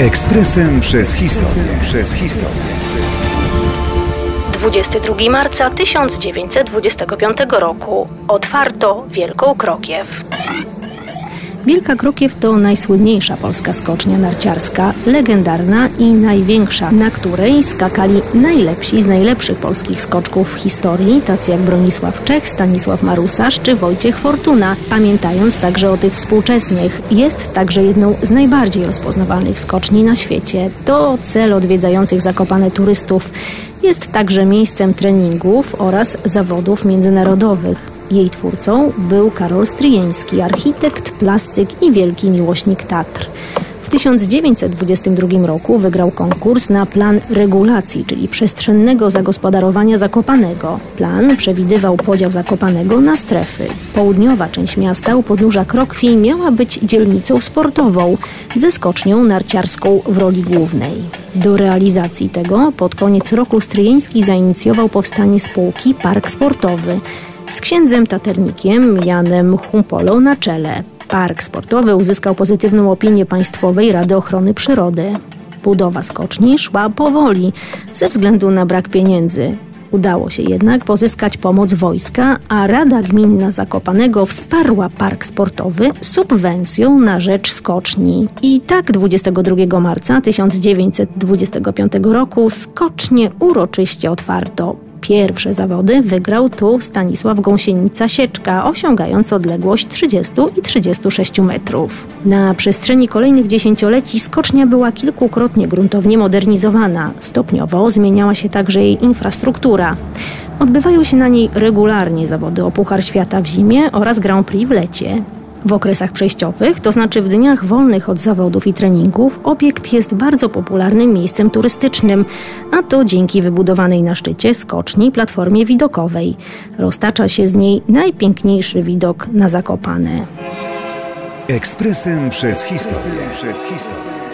Ekspresem przez historię. Przez historię. 22 marca 1925 roku otwarto Wielką Krokiew. Wielka Krokiew to najsłynniejsza polska skocznia narciarska, legendarna i największa, na której skakali najlepsi z najlepszych polskich skoczków w historii, tacy jak Bronisław Czech, Stanisław Marusarz czy Wojciech Fortuna. Pamiętając także o tych współczesnych, jest także jedną z najbardziej rozpoznawalnych skoczni na świecie. To cel odwiedzających Zakopane turystów. Jest także miejscem treningów oraz zawodów międzynarodowych. Jej twórcą był Karol Stryjeński, architekt, plastyk i wielki miłośnik Tatr. W 1922 roku wygrał konkurs na plan regulacji, czyli przestrzennego zagospodarowania Zakopanego. Plan przewidywał podział Zakopanego na strefy. Południowa część miasta u podnóża Krokwi miała być dzielnicą sportową ze skocznią narciarską w roli głównej. Do realizacji tego pod koniec roku Stryjeński zainicjował powstanie spółki Park Sportowy z księdzem taternikiem Janem Humpolą na czele. Park sportowy uzyskał pozytywną opinię Państwowej Rady Ochrony Przyrody. Budowa skoczni szła powoli ze względu na brak pieniędzy. Udało się jednak pozyskać pomoc wojska, a Rada Gminna Zakopanego wsparła park sportowy subwencją na rzecz skoczni. I tak 22 marca 1925 roku skocznie uroczyście otwarto. Pierwsze zawody wygrał tu Stanisław Gąsienica-Sieczka, osiągając odległość 30 i 36 metrów. Na przestrzeni kolejnych dziesięcioleci skocznia była kilkukrotnie gruntownie modernizowana. Stopniowo zmieniała się także jej infrastruktura. Odbywają się na niej regularnie zawody o Puchar Świata w zimie oraz Grand Prix w lecie. W okresach przejściowych, to znaczy w dniach wolnych od zawodów i treningów, obiekt jest bardzo popularnym miejscem turystycznym, a to dzięki wybudowanej na szczycie skoczni platformie widokowej. Roztacza się z niej najpiękniejszy widok na Zakopane. Ekspresem przez historię. Przez historię.